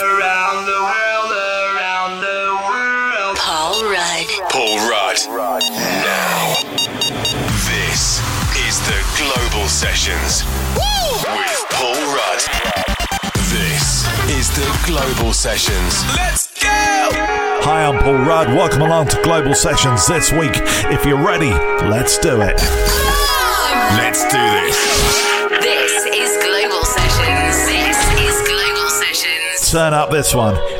Around the world, around the world. Paul Rudd. Paul Rudd. Now. This is the Global Sessions Woo! with Paul Rudd. This is the Global Sessions. Let's go! Hi, I'm Paul Rudd. Welcome along to Global Sessions this week. If you're ready, let's do it. Let's do this. turn up this one.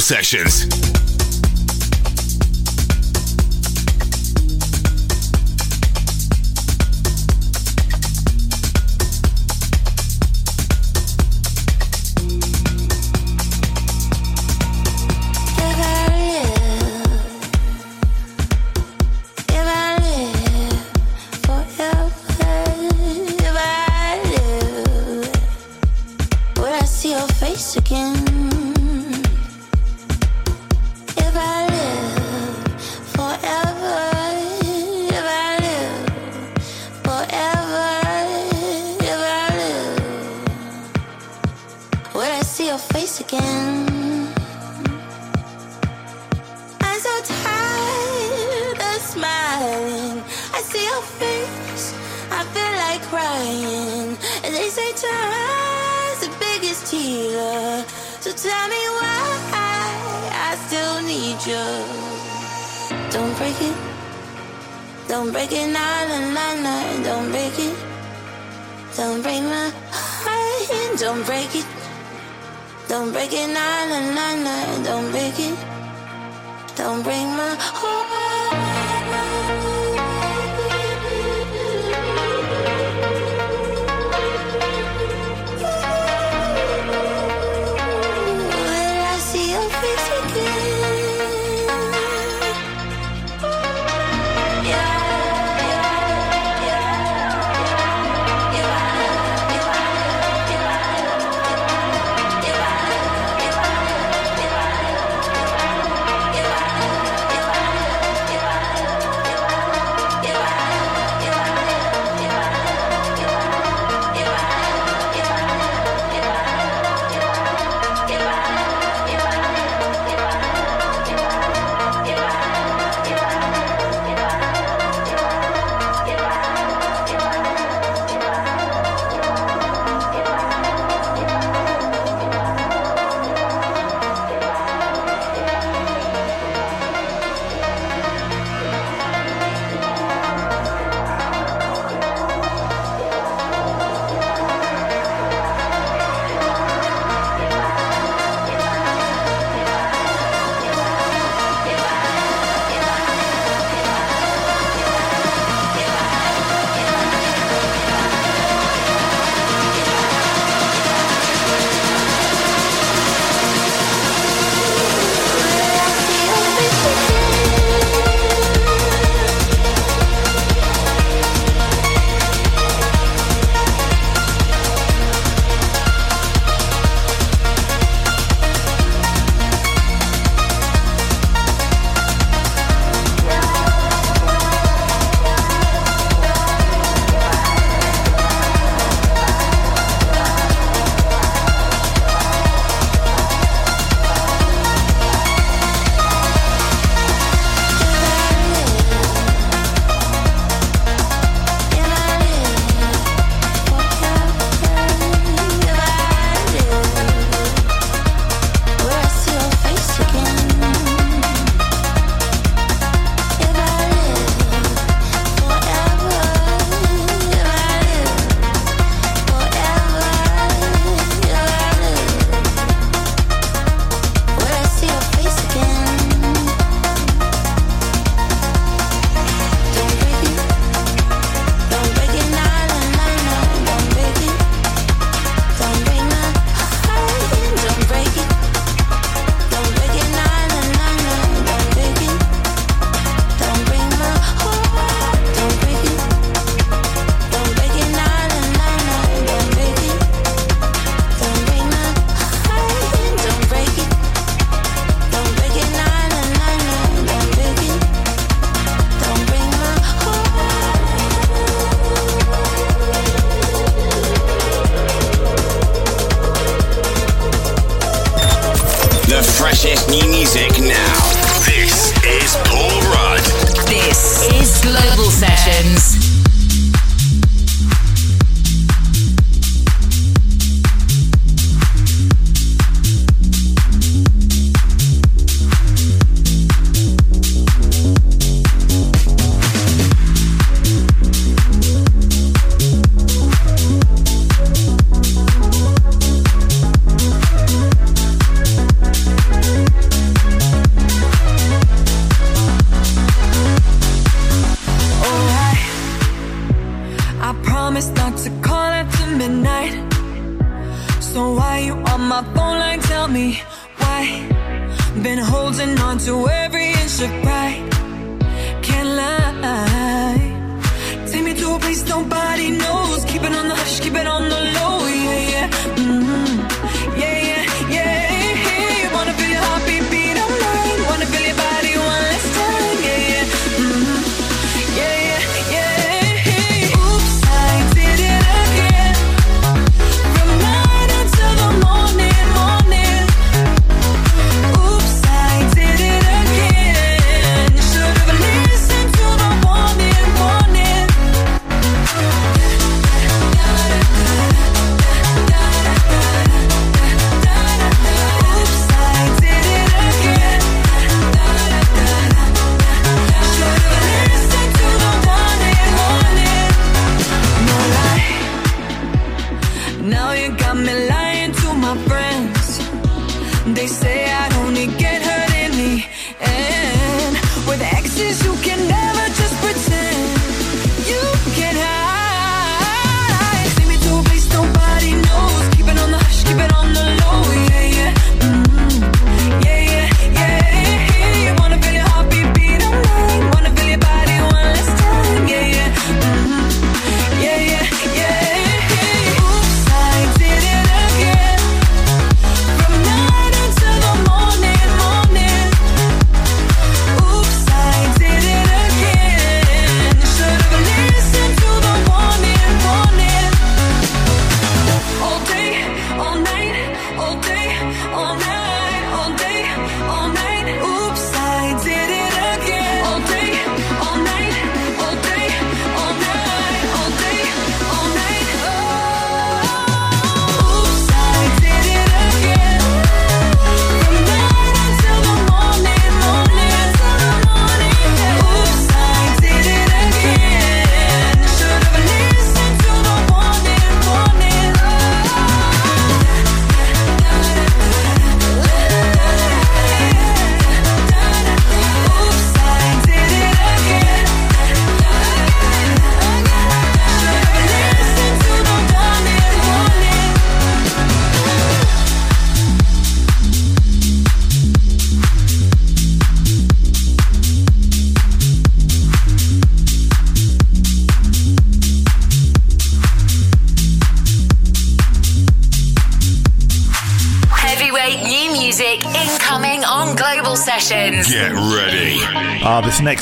sessions. Don't break it, nah, nah, nah, nah. Don't break it. Don't break my heart. Don't break it. Don't break it, nah, nah, nah, nah. Don't break it. Don't break my heart.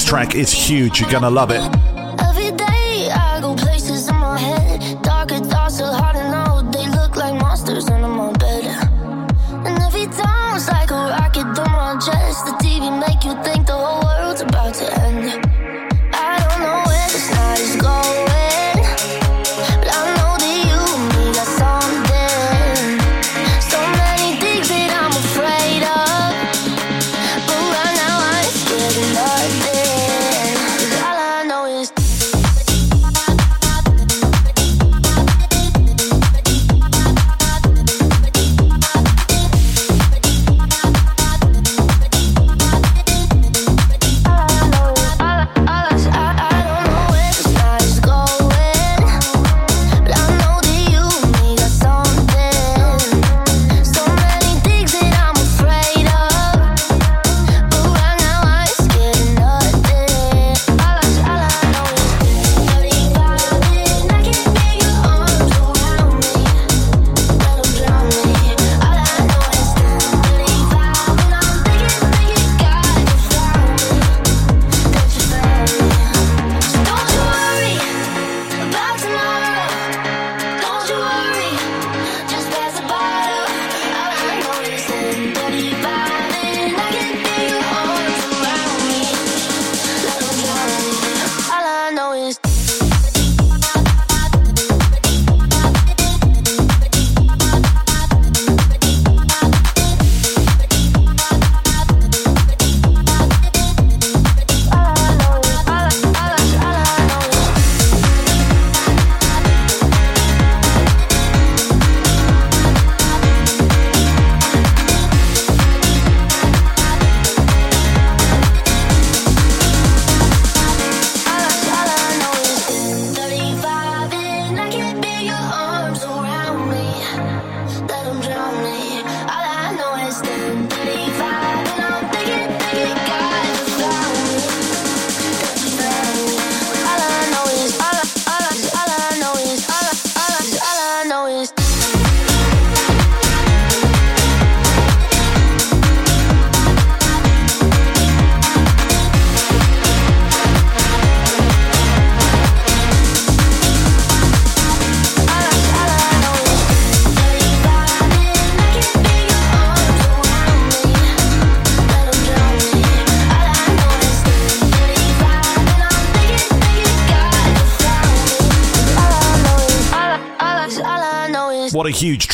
Track is huge. You're gonna love it.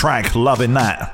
track, loving that.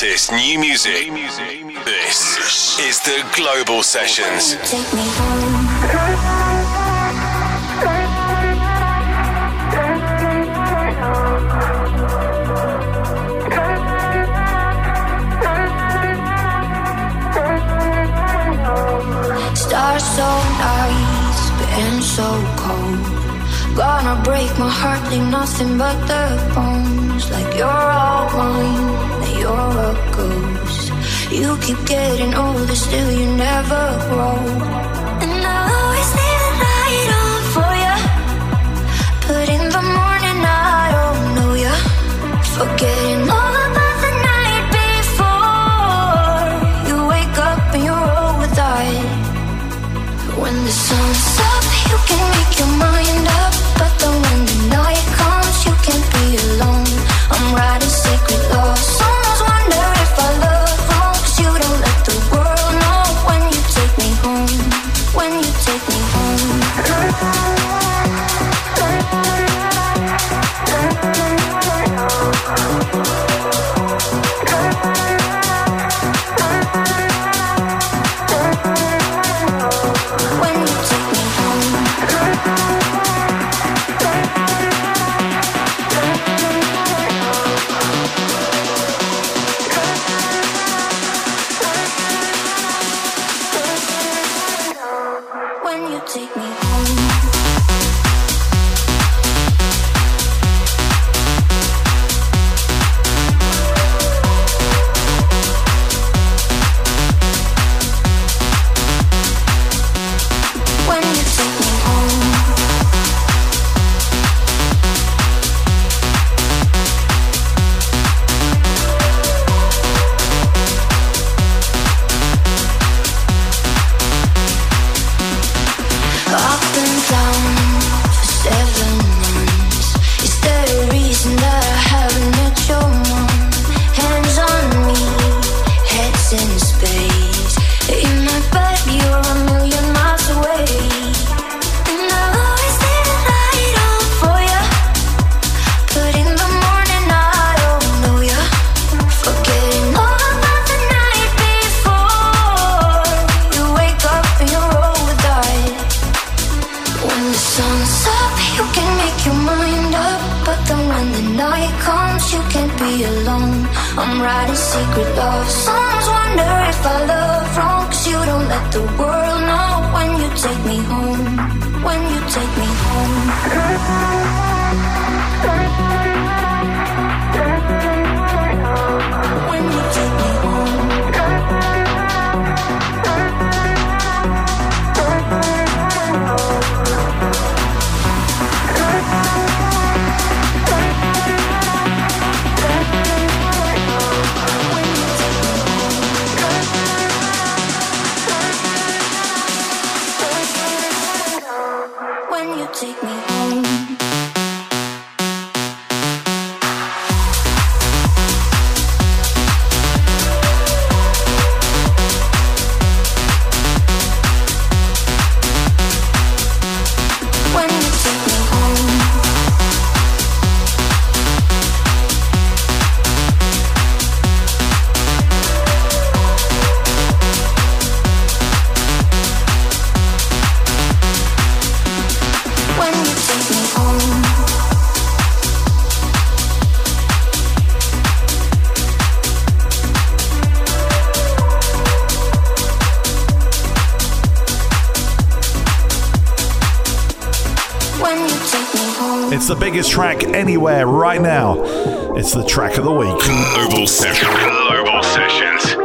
What music. This is the Global Sessions. Stars so nice, but so cold. Gonna break my heart, leave nothing but the bones. Like you're all mine, you're a ghost. You keep getting older, still you never grow. And I always leave the light on for you, But in the morning, I don't know ya. Forgetting all about the night before. You wake up and you're all with I. When the sun's up, you can make your mind up. The biggest track anywhere right now. It's the track of the week. Global Sessions. Global Sessions.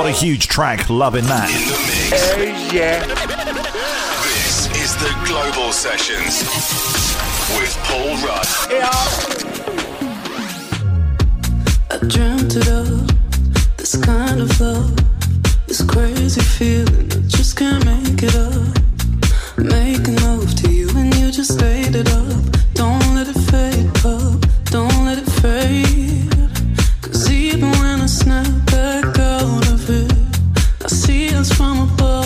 What a huge track. Loving that. In the mix. Oh, this is the Global Sessions with Paul Rudd. Yeah. I dreamt it up, this kind of love, this crazy feeling. I just can't make it up. Making love to you and you just laid it up. Don't let it fade up, don't let it fade. Cause even when I snap back out I from above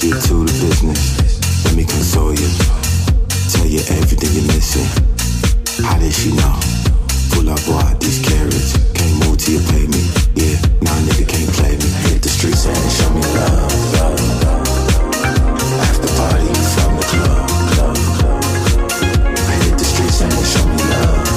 get to the business. Let me console you. Tell you everything you're missing. How did she know? Pull up, boy, these carrots. Can't move till you pay me. Yeah, now nah, nigga can't play me. Hit the streets and show me love. After party from the club, club, club. I hit the streets and show me love.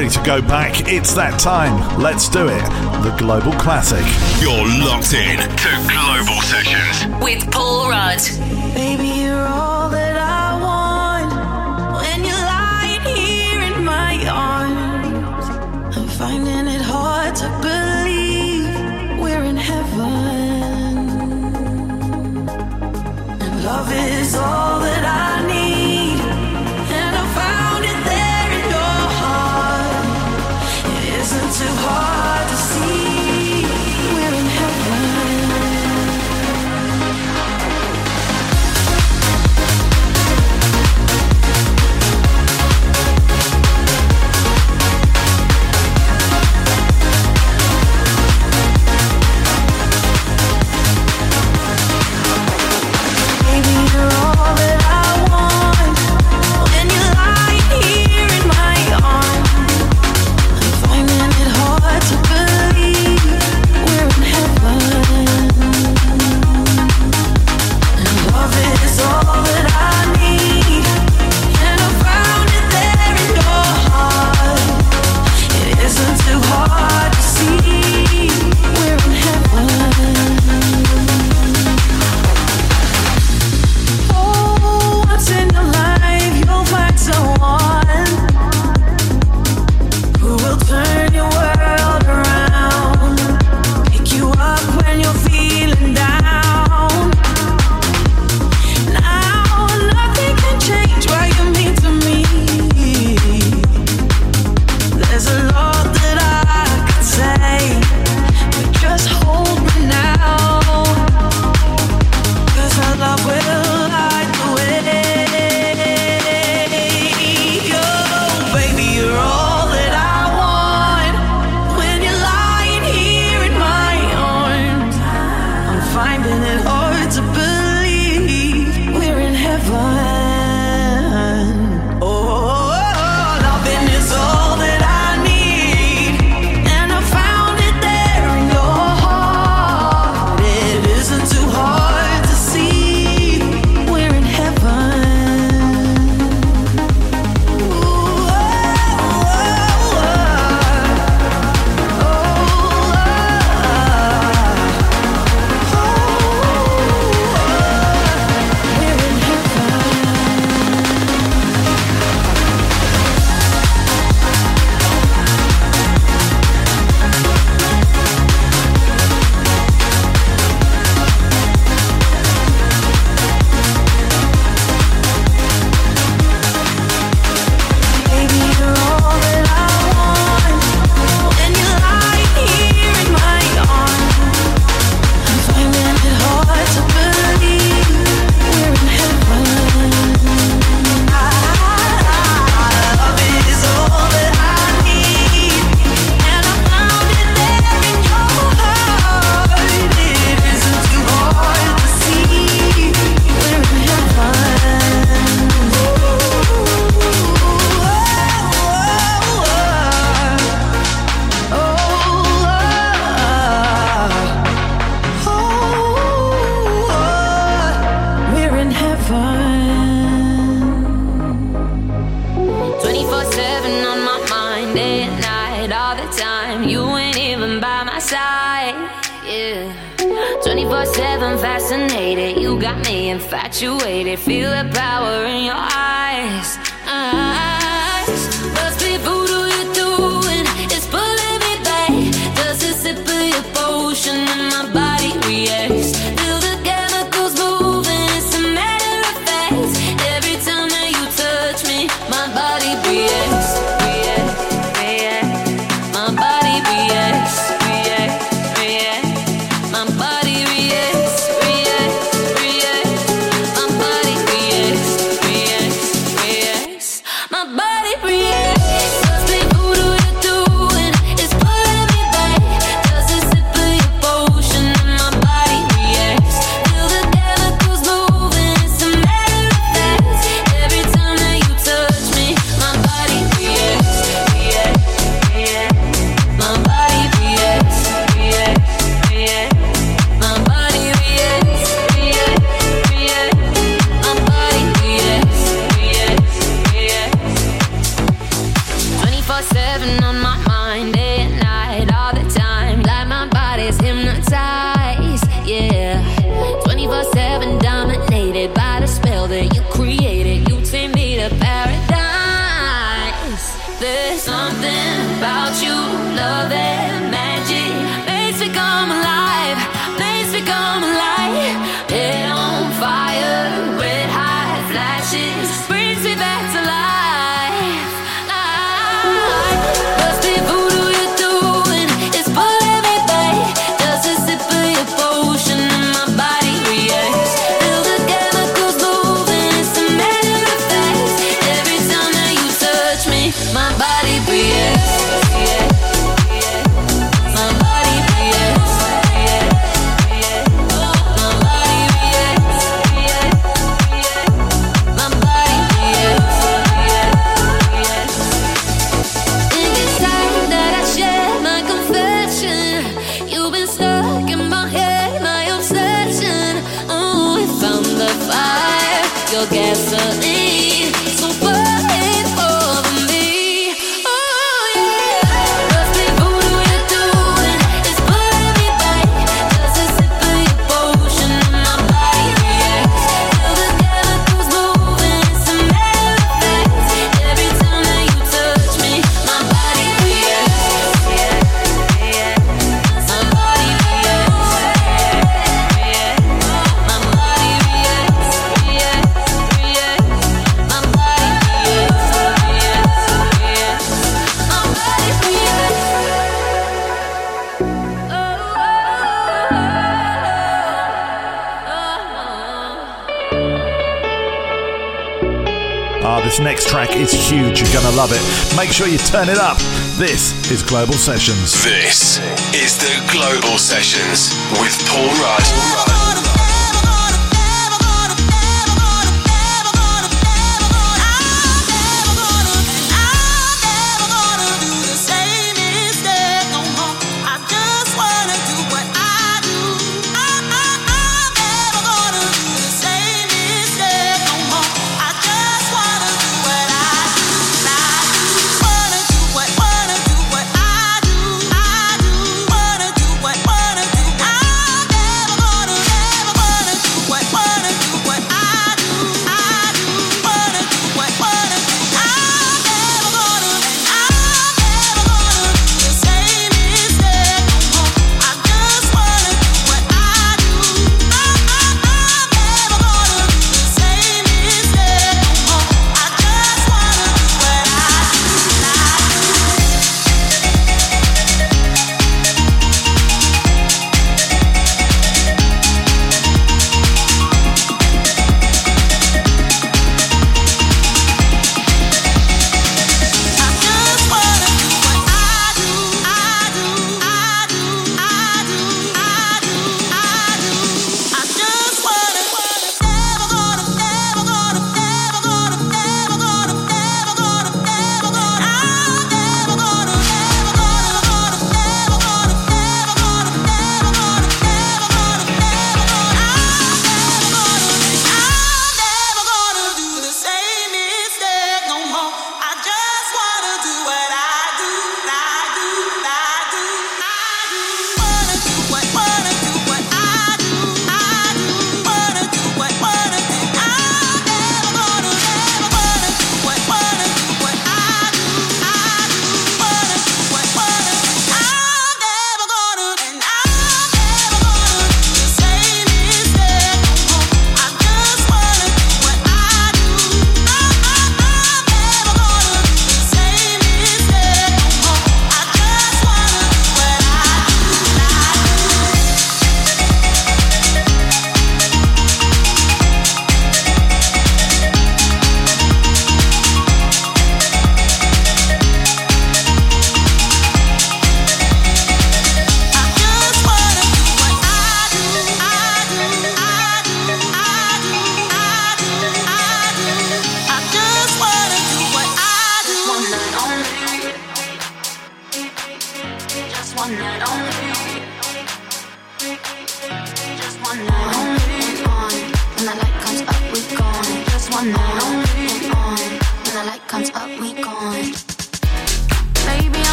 ready to go back, it's that time. Let's do it. The Global Classic. You're locked in to Global Sessions with Paul Rudd. Baby, Ah, this next track is huge. You're going to love it. Make sure you turn it up. This is Global Sessions. This is the Global Sessions with Paul Rudd. Paul Rudd.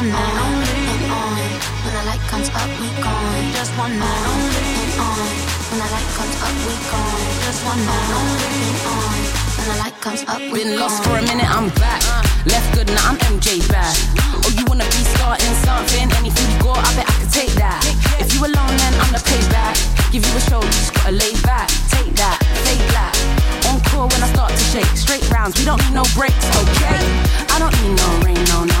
one night only. And on when the light comes up, we gone. Just one night only. And on when the light comes up, we gone. Just one night only. And on when the light comes up, we Been gone. lost for a minute, I'm back. Left good, now I'm MJ back. Oh, you wanna be starting something? Anything you got, I bet I could take that. If you alone, then I'm the payback. Give you a show, you just gotta lay back. Take that, take that. Encore when I start to shake. Straight rounds, we don't need no breaks, okay? I don't need no rain, no, no.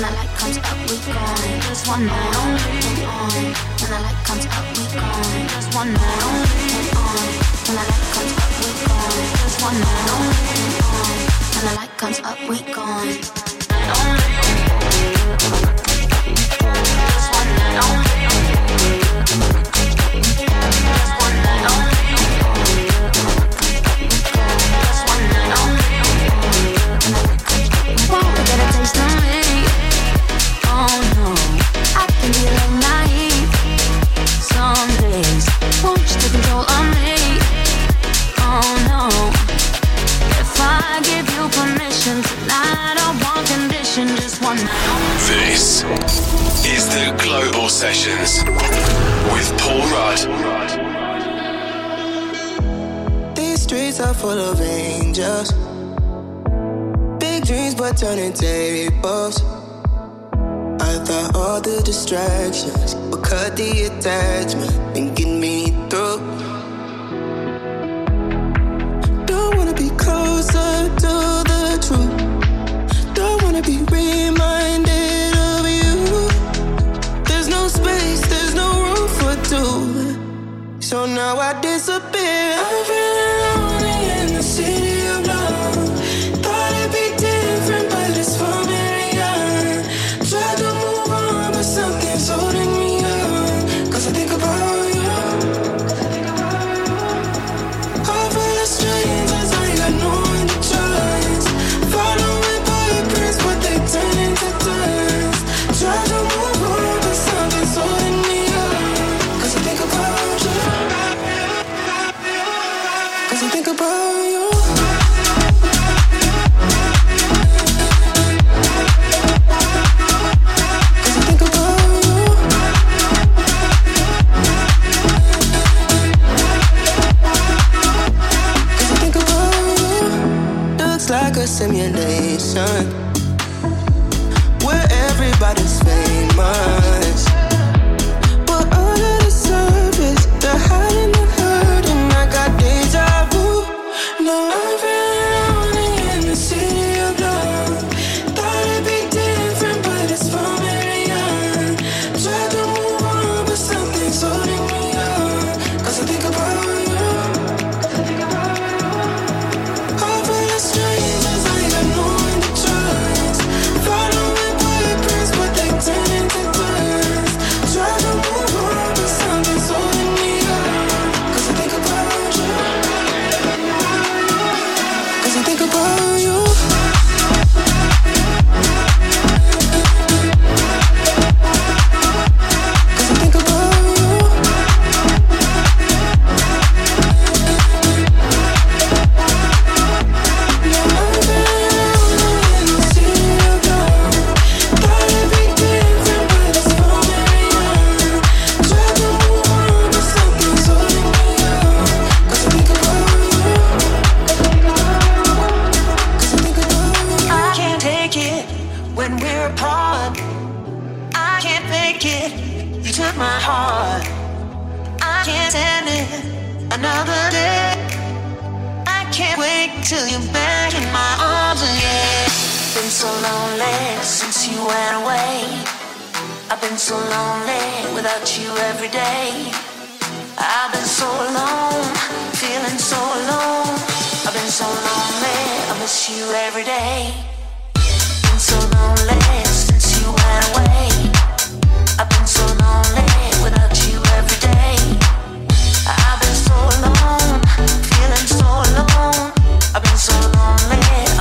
When the light comes up, we're gone. Just one night only. When the light comes up, we're gone. Just one night only. When the light comes up, we're gone. Just one night only. When the light comes up, we're gone. Just one night only. Just one night only. This is the Global Sessions with Paul Rudd. These streets are full of angels. Big dreams, but turning tables. I thought all the distractions would cut the attachment and get me I disappear.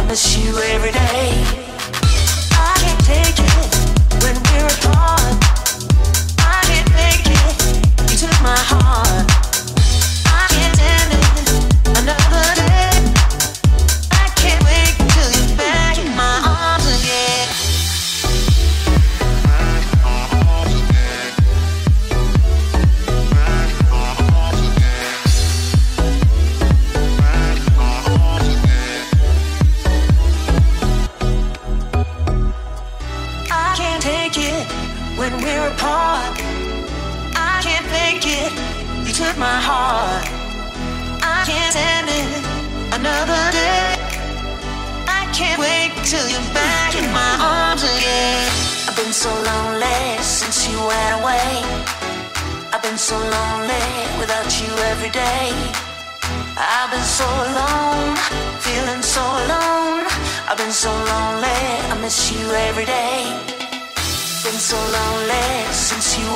miss you every day.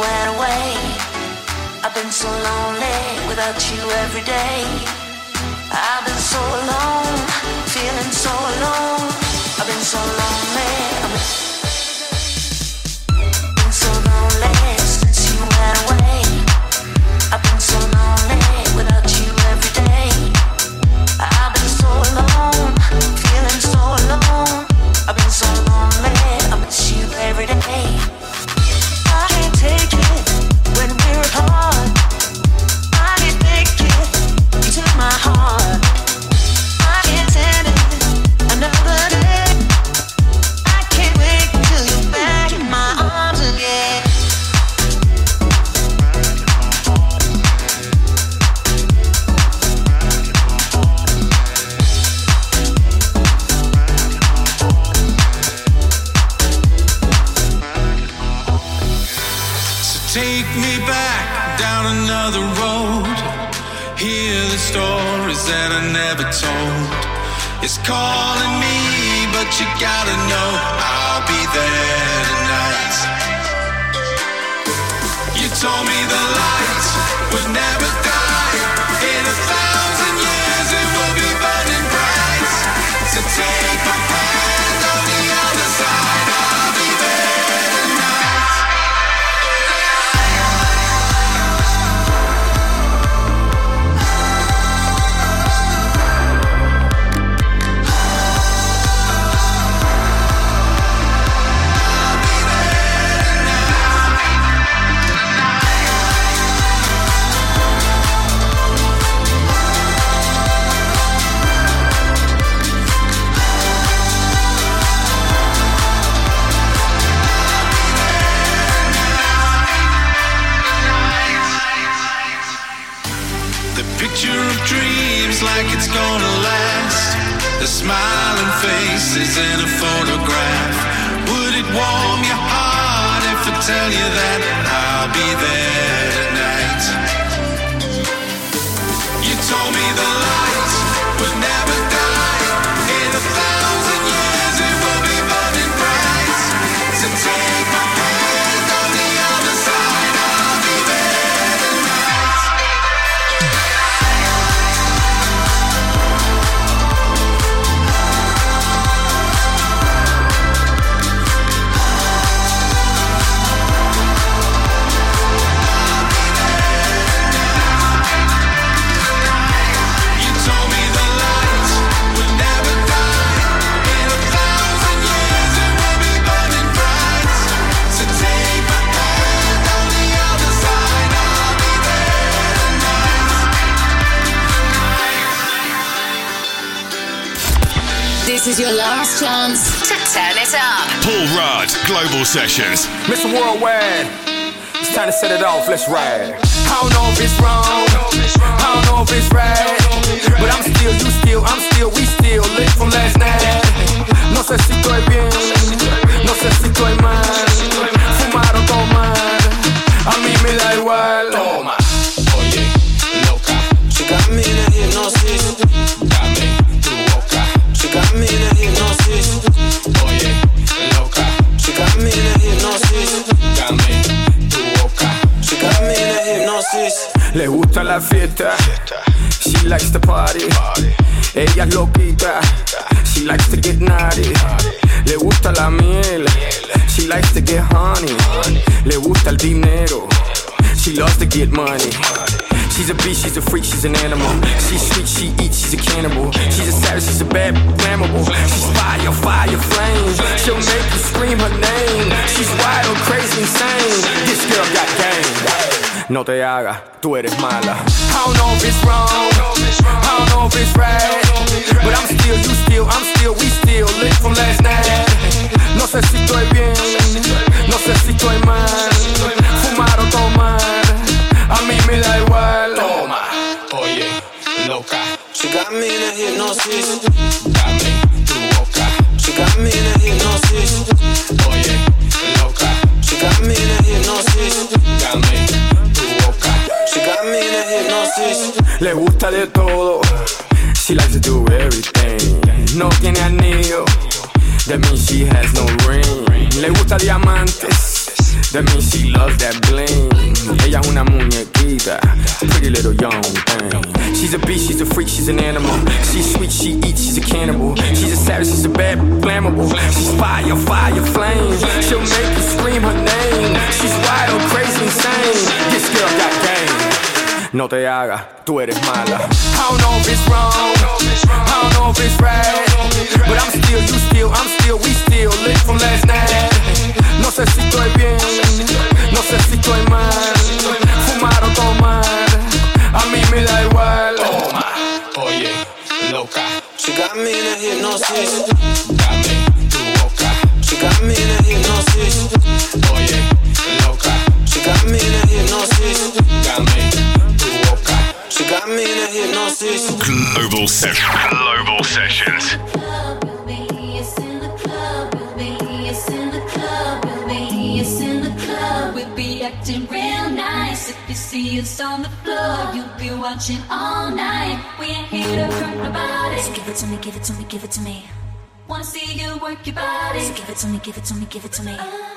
went away. I've been so lonely without you every day. I've been so alone, feeling so alone. I've been so lonely. best chance to turn it up. Paul Rudd, Global Sessions. Mr. Worldwide, it's time to set it off. Let's ride. I don't know if it's wrong. I don't know if it's right. But I'm still, you still, I'm still, we still lit from last night. No sé si estoy bien. No sé si estoy mal. Fumar o tomar. A mí me da igual. La fiesta. She likes to party. Ella es loquita. She likes to get naughty. Le gusta la miel. She likes to get honey. Le gusta el dinero. She loves to get money. She's a beast, she's a freak, she's an animal. She's sweet, she eats, she's a cannibal. She's a savage, she's a bad flammable. She's fire, fire, flame. She'll make you scream her name. She's wild, crazy, insane. This girl got game. No te hagas, tú eres mala. No te hagas, tú eres mala. I don't know if it's wrong. I don't know if it's right. But I'm still, you still, I'm still, we still live from last night. No sé si estoy bien, no sé si estoy mal. Fumar o tomar, a mí me da igual. Toma, oye, loca. She got me in a hypnosis. Dame tu boca. She got me in a hypnosis. Hypnosis. Global Sessions. Global Sessions. We'll be acting real nice. If you see us on the floor, you'll be watching all night. We ain't here to hurt nobody. So give it to me, give it to me, give it to me. Wanna see you work your body. So give it to me, give it to me, give it to me. So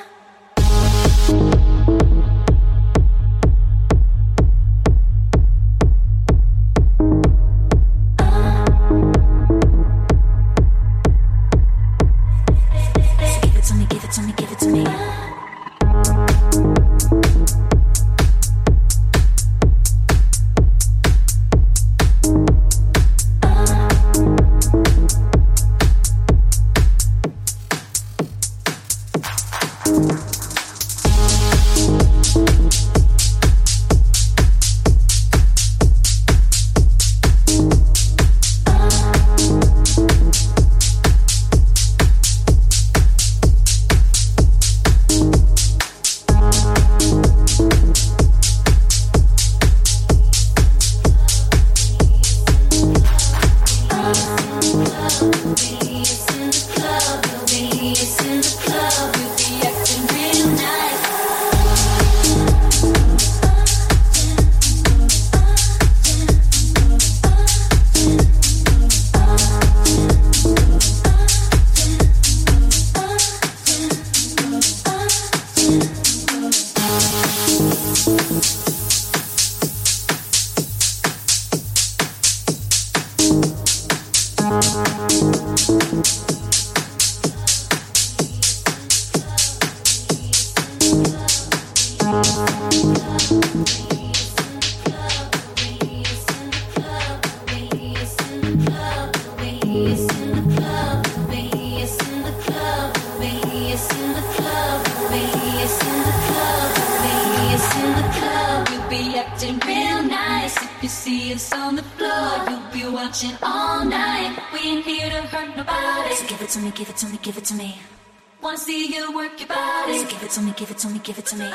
Acting real nice. If you see us on the floor, you'll be watching all night. We ain't here to hurt nobody. So give it to me, give it to me, give it to me. Wanna see you work your body. Give it to me, give it to me, give it to me.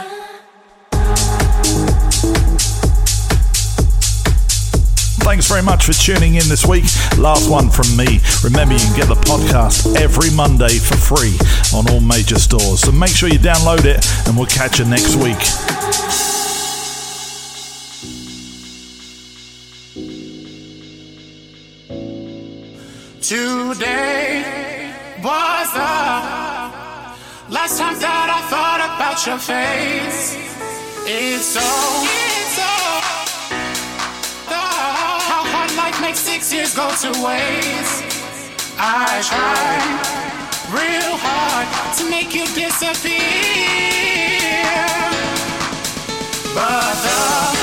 Thanks very much for tuning in this week. Last one from me. Remember, you can get the podcast every Monday for free on all major stores. So make sure you download it, and we'll catch you next week. Today was the uh, last time that I thought about your face. It's so, it's so. Uh, how hard life makes six years go to waste. I tried real hard to make you disappear, but the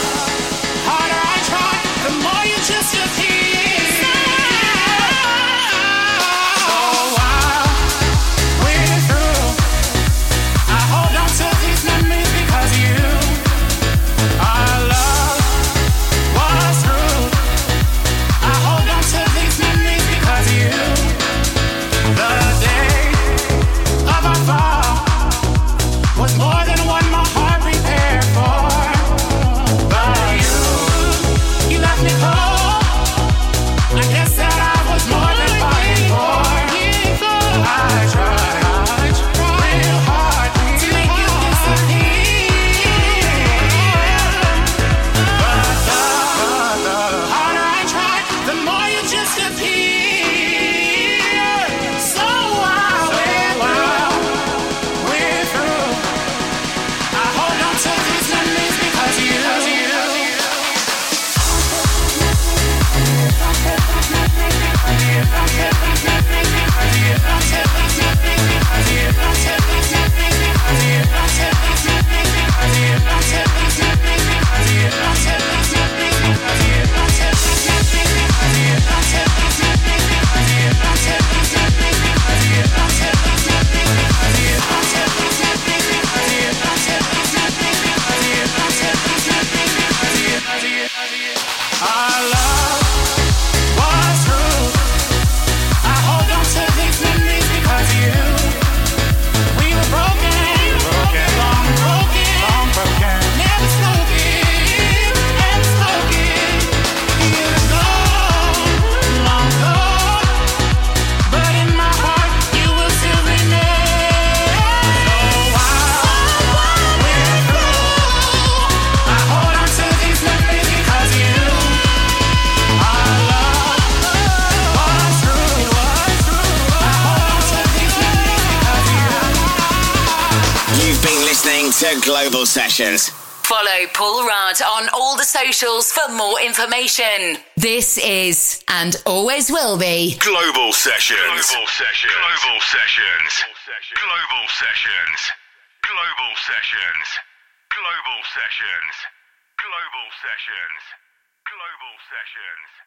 options. Follow Paul Rudd on all the socials for more information. This is and always will be Global Sessions. Global Sessions. Global Sessions. Global Sessions. Global Sessions. Global Sessions. Global Sessions. Global Sessions.